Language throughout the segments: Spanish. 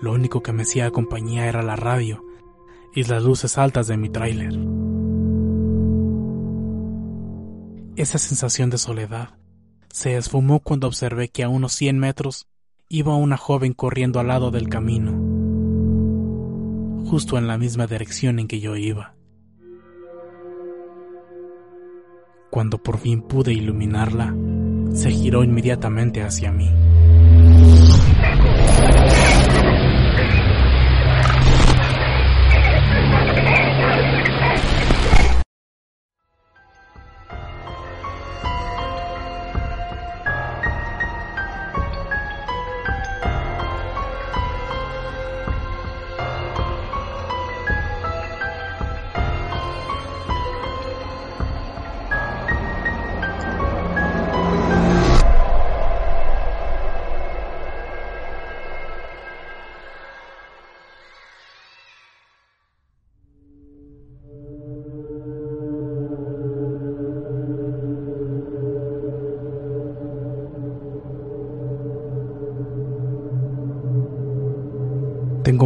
Lo único que me hacía compañía era la radio y las luces altas de mi tráiler. Esa sensación de soledad se esfumó cuando observé que a unos 100 metros iba una joven corriendo al lado del camino, justo en la misma dirección en que yo iba. Cuando por fin pude iluminarla, se giró inmediatamente hacia mí.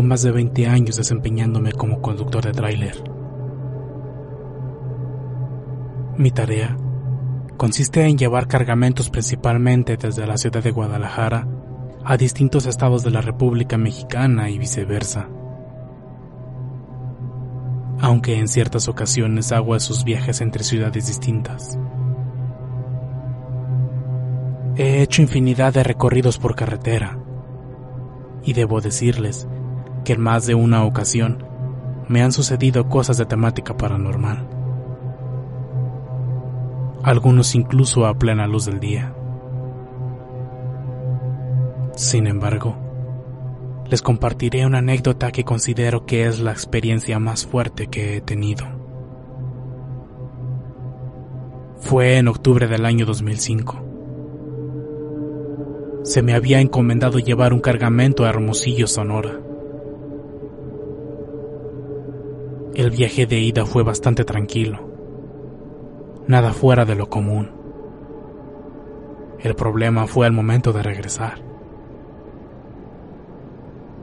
Más de 20 años desempeñándome como conductor de tráiler. Mi tarea consiste en llevar cargamentos principalmente desde la ciudad de Guadalajara a distintos estados de la República Mexicana y viceversa. Aunque en ciertas ocasiones hago esos viajes entre ciudades distintas. He hecho infinidad de recorridos por carretera y debo decirles que en más de una ocasión me han sucedido cosas de temática paranormal. Algunos incluso a plena luz del día. Sin embargo, les compartiré una anécdota que considero que es la experiencia más fuerte que he tenido. Fue en octubre del año 2005. Se me había encomendado llevar un cargamento a Hermosillo, Sonora. El viaje de ida fue bastante tranquilo, nada fuera de lo común. El problema fue el momento de regresar.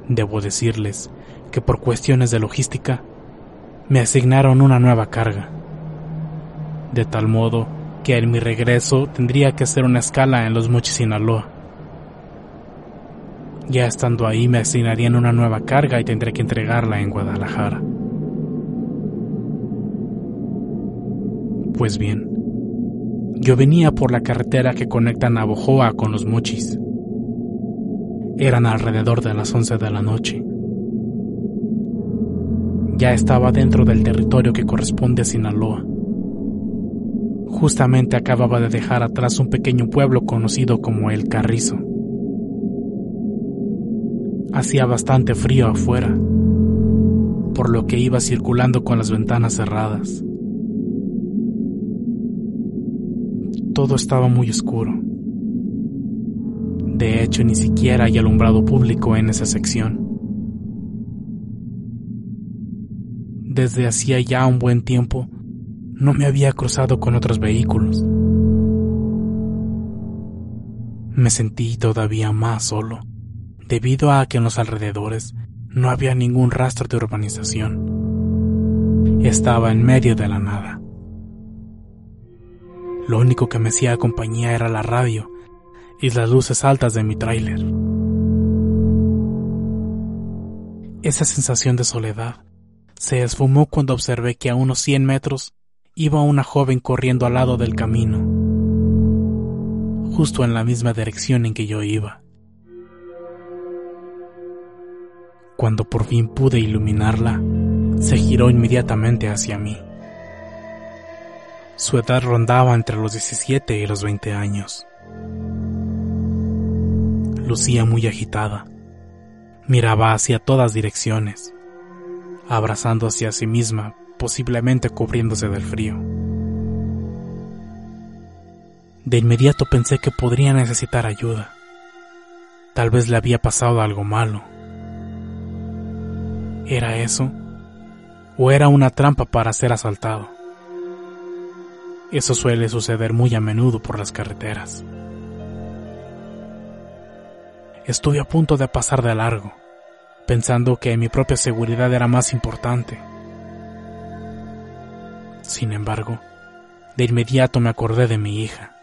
Debo decirles que por cuestiones de logística me asignaron una nueva carga, de tal modo que en mi regreso tendría que hacer una escala en Los Mochis, Sinaloa. Ya estando ahí me asignarían una nueva carga y tendré que entregarla en Guadalajara. Pues bien, yo venía por la carretera que conecta Navojoa con los Mochis. Eran alrededor de las 11 de la noche. Ya estaba dentro del territorio que corresponde a Sinaloa. Justamente acababa de dejar atrás un pequeño pueblo conocido como El Carrizo. Hacía bastante frío afuera, por lo que iba circulando con las ventanas cerradas. Todo estaba muy oscuro. De hecho, ni siquiera hay alumbrado público en esa sección. Desde hacía ya un buen tiempo, no me había cruzado con otros vehículos. Me sentí todavía más solo, debido a que en los alrededores no había ningún rastro de urbanización. Estaba en medio de la nada. Lo único que me hacía compañía era la radio y las luces altas de mi tráiler. Esa sensación de soledad se esfumó cuando observé que a unos 100 metros iba una joven corriendo al lado del camino, justo en la misma dirección en que yo iba. Cuando por fin pude iluminarla, se giró inmediatamente hacia mí. Su edad rondaba entre los 17 y los 20 años. Lucía muy agitada Miraba hacia todas direcciones, abrazando hacia sí misma, posiblemente cubriéndose del frío. De inmediato pensé que podría necesitar ayuda. Tal vez le había pasado algo malo. ¿Era eso? ¿O era una trampa para ser asaltado? Eso suele suceder muy a menudo por las carreteras. Estuve a punto de pasar de largo, pensando que mi propia seguridad era más importante. Sin embargo, de inmediato me acordé de mi hija.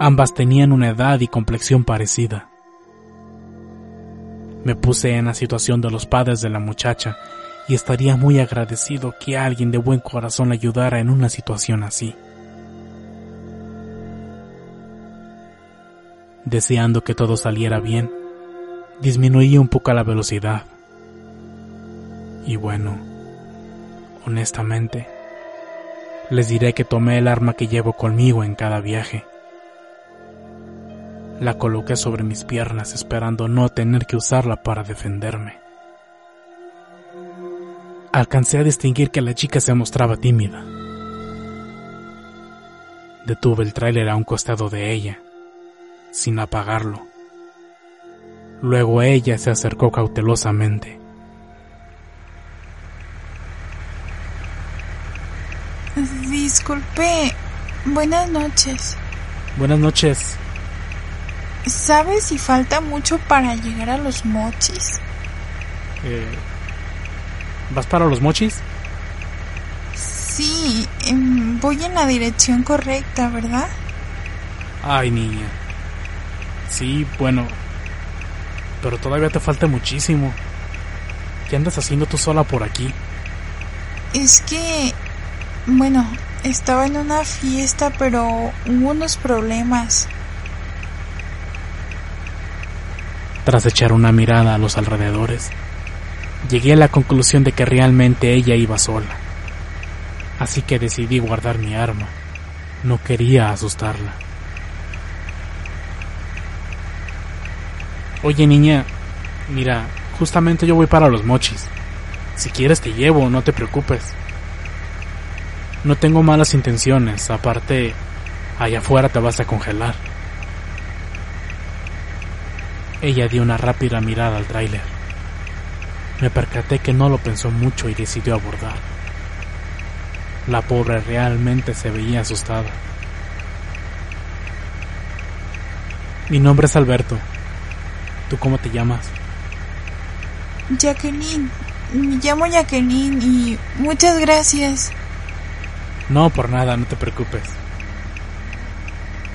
Ambas tenían una edad y complexión parecida. Me puse en la situación de los padres de la muchacha y estaría muy agradecido que alguien de buen corazón la ayudara en una situación así. Deseando que todo saliera bien, disminuí un poco la velocidad. Y bueno, honestamente, les diré que tomé el arma que llevo conmigo en cada viaje. La coloqué sobre mis piernas esperando no tener que usarla para defenderme. Alcancé a distinguir que la chica se mostraba tímida. Detuve el tráiler a un costado de ella, sin apagarlo. Luego ella se acercó cautelosamente. Disculpe, buenas noches. Buenas noches. ¿Sabes si falta mucho para llegar a los mochis? Eh, ¿Vas para los mochis? Sí, em, voy en la dirección correcta, ¿verdad? Ay, niña. Sí, bueno. Pero todavía te falta muchísimo. ¿Qué andas haciendo tú sola por aquí? Es que, bueno, estaba en una fiesta, pero hubo unos problemas. Tras echar una mirada a los alrededores, llegué a la conclusión de que realmente ella iba sola. Así que decidí guardar mi arma. No quería asustarla. Oye niña, mira, justamente yo voy para los mochis. Si quieres te llevo, no te preocupes. No tengo malas intenciones, aparte, allá afuera te vas a congelar. Ella dio una rápida mirada al tráiler. Me percaté que no lo pensó mucho y decidió abordar. La pobre realmente se veía asustada. Mi nombre es Alberto. ¿Tú cómo te llamas? Jacqueline, me llamo Jacqueline y muchas gracias. No, por nada, no te preocupes.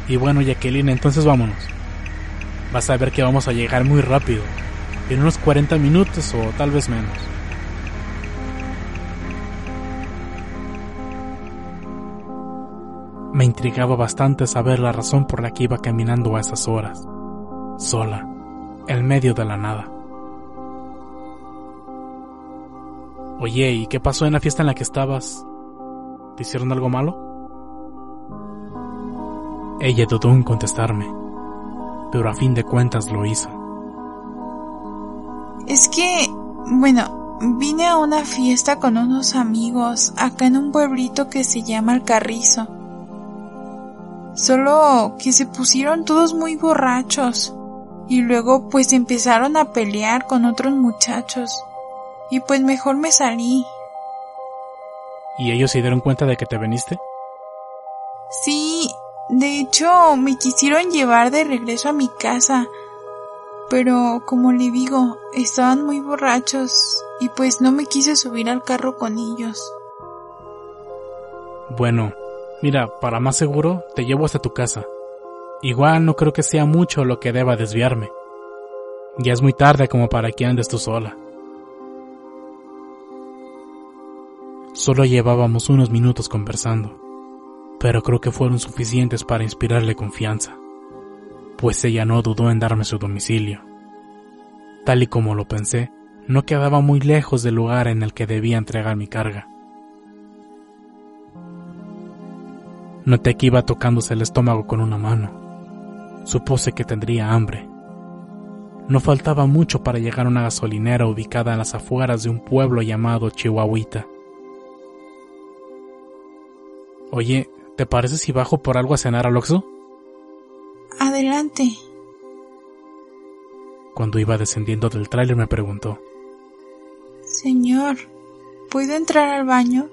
Y bueno, Jacqueline, entonces vámonos. Vas a ver que vamos a llegar muy rápido, en unos 40 minutos o tal vez menos. Me intrigaba bastante saber la razón por la que iba caminando a esas horas, sola, en medio de la nada. Oye, ¿y qué pasó en la fiesta en la que estabas? ¿Te hicieron algo malo? Ella dudó en contestarme, pero a fin de cuentas lo hizo. Es que, bueno, vine a una fiesta con unos amigos acá en un pueblito que se llama El Carrizo. Solo que se pusieron todos muy borrachos y luego pues empezaron a pelear con otros muchachos y pues mejor me salí. ¿Y ellos se dieron cuenta de que te veniste? Sí, de hecho me quisieron llevar de regreso a mi casa, pero como le digo, estaban muy borrachos y pues no me quise subir al carro con ellos. Bueno, mira, para más seguro, te llevo hasta tu casa. Igual no creo que sea mucho lo que deba desviarme. Ya es muy tarde como para que andes tú sola. Solo llevábamos unos minutos conversando, pero creo que fueron suficientes para inspirarle confianza, pues ella no dudó en darme su domicilio. Tal y como lo pensé, no quedaba muy lejos del lugar en el que debía entregar mi carga. Noté que iba tocándose el estómago con una mano. Supuse que tendría hambre. No faltaba mucho para llegar a una gasolinera ubicada en las afueras de un pueblo llamado Chihuahuita. Oye, ¿te parece si bajo por algo a cenar al Oxxo? Adelante. Cuando iba descendiendo del tráiler me preguntó. Señor, ¿puedo entrar al baño?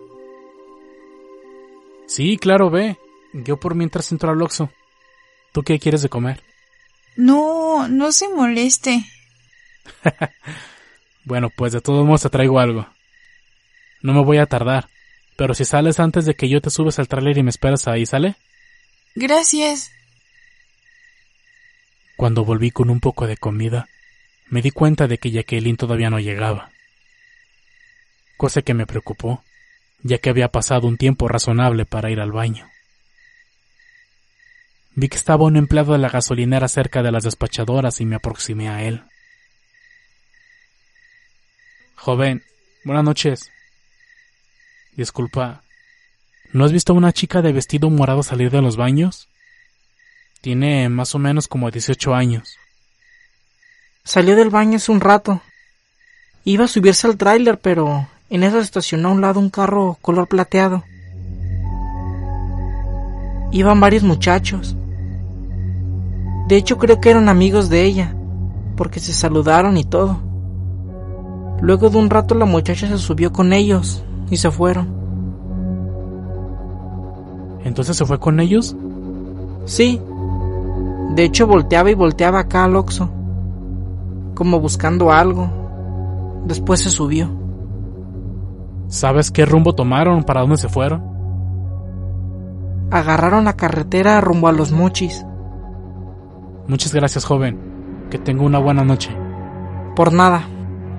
Sí, claro, ve. Yo por mientras entro al Oxxo. ¿Tú qué quieres de comer? No, no se moleste. bueno, pues de todos modos te traigo algo. No me voy a tardar, pero si sales antes de que yo te subes al tráiler y me esperas ahí, ¿sale? Gracias. Cuando volví con un poco de comida, me di cuenta de que Jacqueline todavía no llegaba. Cosa que me preocupó, ya que había pasado un tiempo razonable para ir al baño. Vi que estaba un empleado de la gasolinera cerca de las despachadoras y me aproximé a él. Joven, buenas noches. Disculpa, ¿no has visto a una chica de vestido morado salir de los baños? Tiene más o menos como 18 años. Salió del baño hace un rato. Iba a subirse al tráiler, pero en eso estacionó a un lado un carro color plateado. Iban varios muchachos. De hecho creo que eran amigos de ella, porque se saludaron y todo. Luego de un rato la muchacha se subió con ellos y se fueron. ¿Entonces se fue con ellos? Sí, de hecho, volteaba y volteaba acá al Oxo, como buscando algo. Después se subió. ¿Sabes qué rumbo tomaron? ¿Para dónde se fueron? Agarraron la carretera rumbo a los mochis. Muchas gracias, joven. Que tenga una buena noche. Por nada.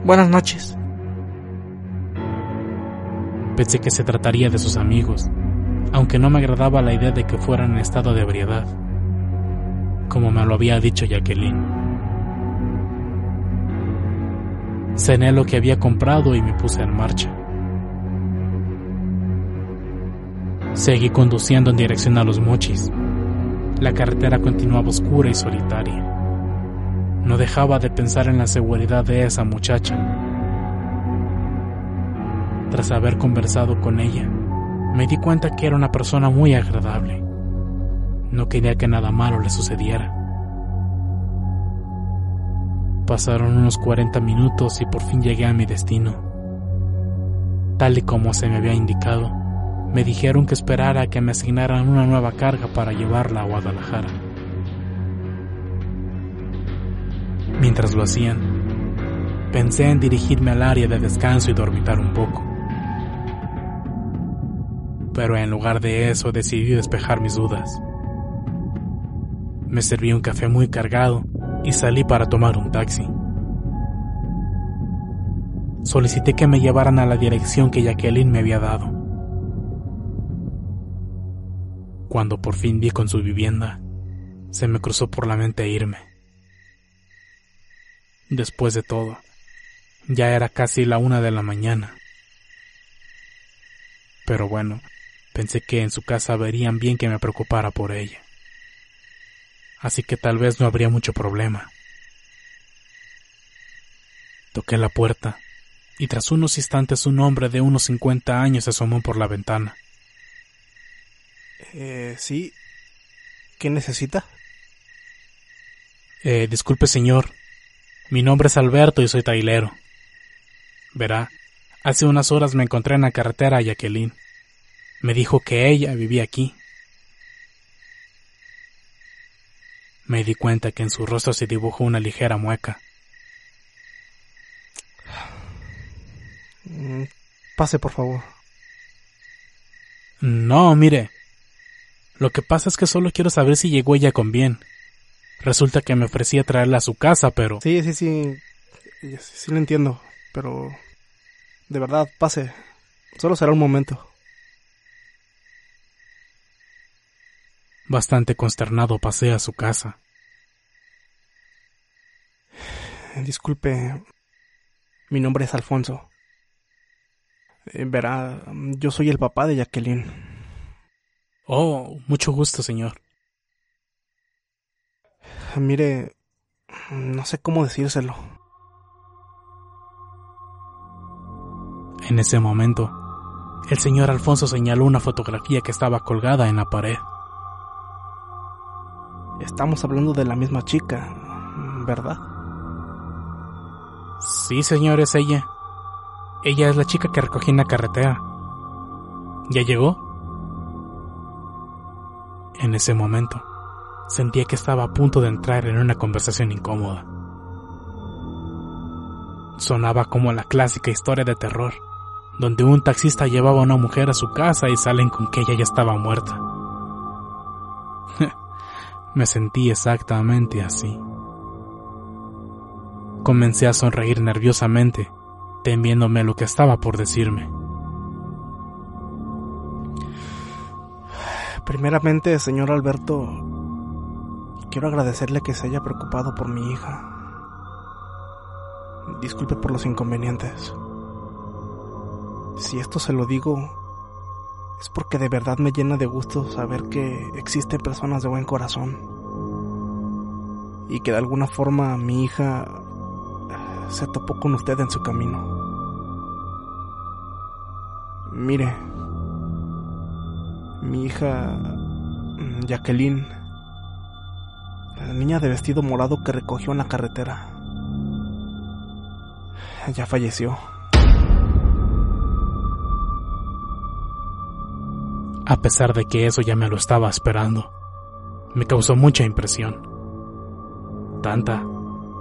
Buenas noches. Pensé que se trataría de sus amigos, aunque no me agradaba la idea de que fueran en estado de ebriedad como me lo había dicho Jacqueline. Cené lo que había comprado y me puse en marcha. Seguí conduciendo en dirección a los mochis. La carretera continuaba oscura y solitaria. No dejaba de pensar en la seguridad de esa muchacha. Tras haber conversado con ella, me di cuenta que era una persona muy agradable. No quería que nada malo le sucediera. Pasaron unos 40 minutos y por fin llegué a mi destino. Tal y como se me había indicado, me dijeron que esperara a que me asignaran una nueva carga para llevarla a Guadalajara. Mientras lo hacían, pensé en dirigirme al área de descanso y dormitar un poco. Pero en lugar de eso decidí despejar mis dudas. Me serví un café muy cargado y salí para tomar un taxi. Solicité que me llevaran a la dirección que Jacqueline me había dado. Cuando por fin di con su vivienda, se me cruzó por la mente irme. Después de todo, ya era casi la una de la mañana. Pero bueno, pensé que en su casa verían bien que me preocupara por ella así que tal vez no habría mucho problema. Toqué la puerta, y tras unos instantes un hombre de unos cincuenta años se asomó por la ventana. Eh, sí. ¿Qué necesita? Eh, disculpe, señor. Mi nombre es Alberto y soy tailero. Verá, hace unas horas me encontré en la carretera a Jacqueline. Me dijo que ella vivía aquí. Me di cuenta que en su rostro se dibujó una ligera mueca. Mm, pase, por favor. No, mire. Lo que pasa es que solo quiero saber si llegó ella con bien. Resulta que me ofrecía traerla a su casa, pero... Sí, sí, sí. Sí, lo entiendo. Pero... De verdad, pase. Solo será un momento. Bastante consternado pasé a su casa. Disculpe, mi nombre es Alfonso. Eh, verá, yo soy el papá de Jacqueline. Oh, mucho gusto, señor. Mire, No sé cómo decírselo. En ese momento, el señor Alfonso señaló una fotografía que estaba colgada en la pared. Estamos hablando de la misma chica, ¿verdad? Sí, señor, es ella. Ella es la chica que recogí en la carretera. ¿Ya llegó? En ese momento, sentía que estaba a punto de entrar en una conversación incómoda. Sonaba como la clásica historia de terror donde un taxista llevaba a una mujer a su casa y salen con que ella ya estaba muerta. Me sentí exactamente así. Comencé a sonreír nerviosamente, temiéndome lo que estaba por decirme. Primeramente, señor Alberto, quiero agradecerle que se haya preocupado por mi hija. Disculpe por los inconvenientes. Si esto se lo digo, es porque de verdad me llena de gusto saber que existen personas de buen corazón. Y que de alguna forma mi hija eh, se topó con usted en su camino. Mire, mi hija mm, Jacqueline, la niña de vestido morado que recogió en la carretera, ya falleció. A pesar de que eso ya me lo estaba esperando. Me causó mucha impresión. Tanta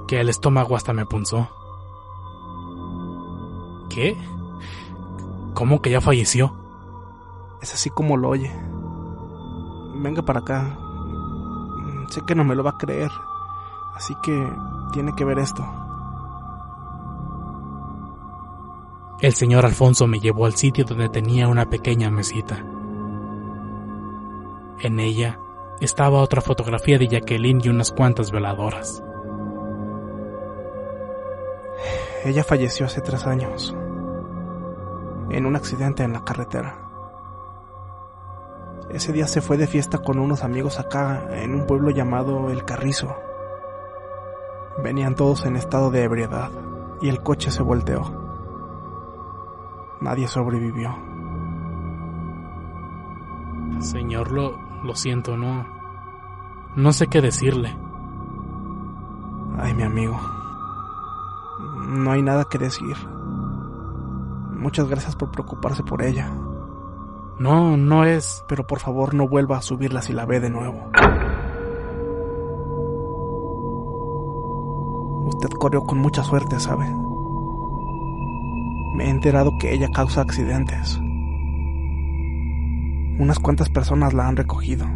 que el estómago hasta me punzó. ¿Qué? ¿Cómo que ya falleció? Es así como lo oye. Venga para acá. Sé que no me lo va a creer. Así que tiene que ver esto. El señor Alfonso me llevó al sitio donde tenía una pequeña mesita. En ella estaba otra fotografía de Jacqueline y unas cuantas veladoras. Ella falleció hace tres años, en un accidente en la carretera. Ese día se fue de fiesta con unos amigos acá, en un pueblo llamado El Carrizo. Venían todos en estado de ebriedad y el coche se volteó. Nadie sobrevivió. Señor, lo, lo siento, no. No sé qué decirle. Ay, mi amigo. No hay nada que decir. Muchas gracias por preocuparse por ella. No, no es. Pero por favor no vuelva a subirla si la ve de nuevo. Usted corrió con mucha suerte, ¿sabe? Me he enterado que ella causa accidentes. Unas cuantas personas la han recogido,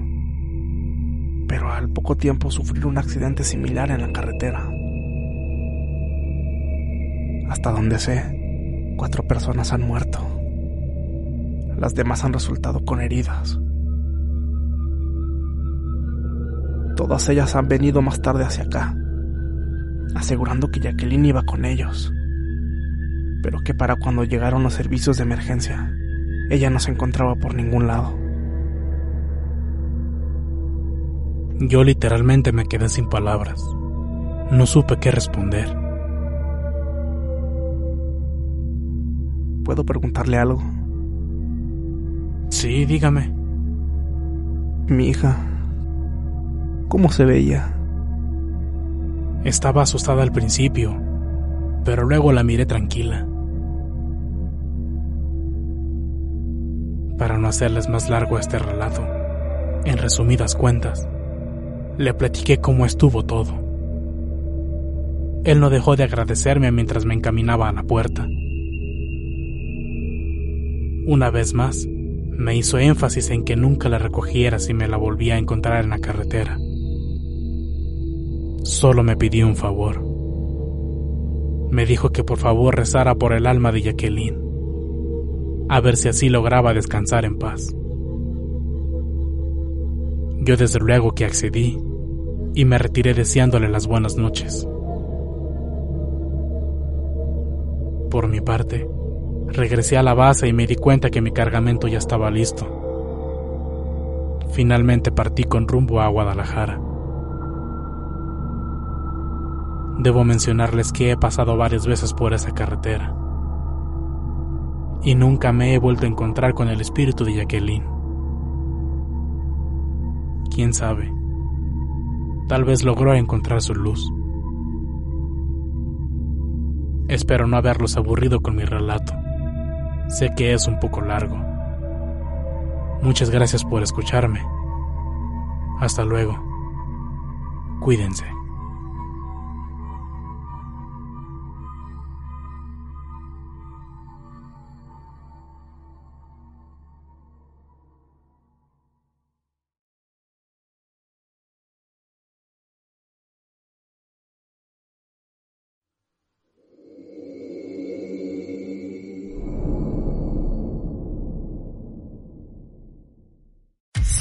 pero al poco tiempo sufrir un accidente similar en la carretera. Hasta donde sé, cuatro personas han muerto. Las demás han resultado con heridas. Todas ellas han venido más tarde hacia acá, asegurando que Jacqueline iba con ellos, pero que para cuando llegaron los servicios de emergencia, ella no se encontraba por ningún lado. Yo literalmente me quedé sin palabras. No supe qué responder. ¿Puedo preguntarle algo? Sí, dígame. Mi hija, ¿cómo se veía? Estaba asustada al principio, pero luego la miré tranquila. Para no hacerles más largo este relato, en resumidas cuentas, le platiqué cómo estuvo todo. Él no dejó de agradecerme mientras me encaminaba a la puerta. Una vez más, me hizo énfasis en que nunca la recogiera si me la volvía a encontrar en la carretera. Solo me pidió un favor. Me dijo que por favor rezara por el alma de Jacqueline, a ver si así lograba descansar en paz. Yo desde luego que accedí y me retiré deseándole las buenas noches. Por mi parte, regresé a la base y me di cuenta que mi cargamento ya estaba listo. Finalmente partí con rumbo a Guadalajara. Debo mencionarles que he pasado varias veces por esa carretera y nunca me he vuelto a encontrar con el espíritu de Jacqueline. Quién sabe, tal vez logró encontrar su luz. Espero no haberlos aburrido con mi relato. Sé que es un poco largo. Muchas gracias por escucharme. Hasta luego. Cuídense.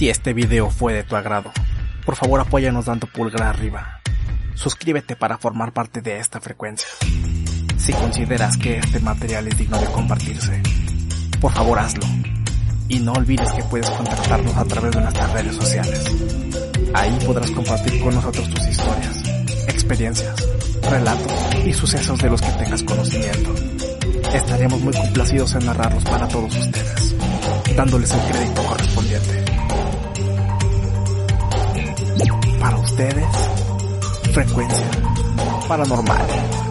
Si este video fue de tu agrado, por favor apóyanos dando pulgar arriba. Suscríbete para formar parte de esta frecuencia. Si consideras que este material es digno de compartirse, por favor hazlo. Y no olvides que puedes contactarnos a través de nuestras redes sociales. Ahí podrás compartir con nosotros tus historias, experiencias, relatos y sucesos de los que tengas conocimiento. Estaremos muy complacidos en narrarlos para todos ustedes, dándoles el crédito correspondiente. Frecuencia paranormal.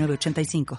906985.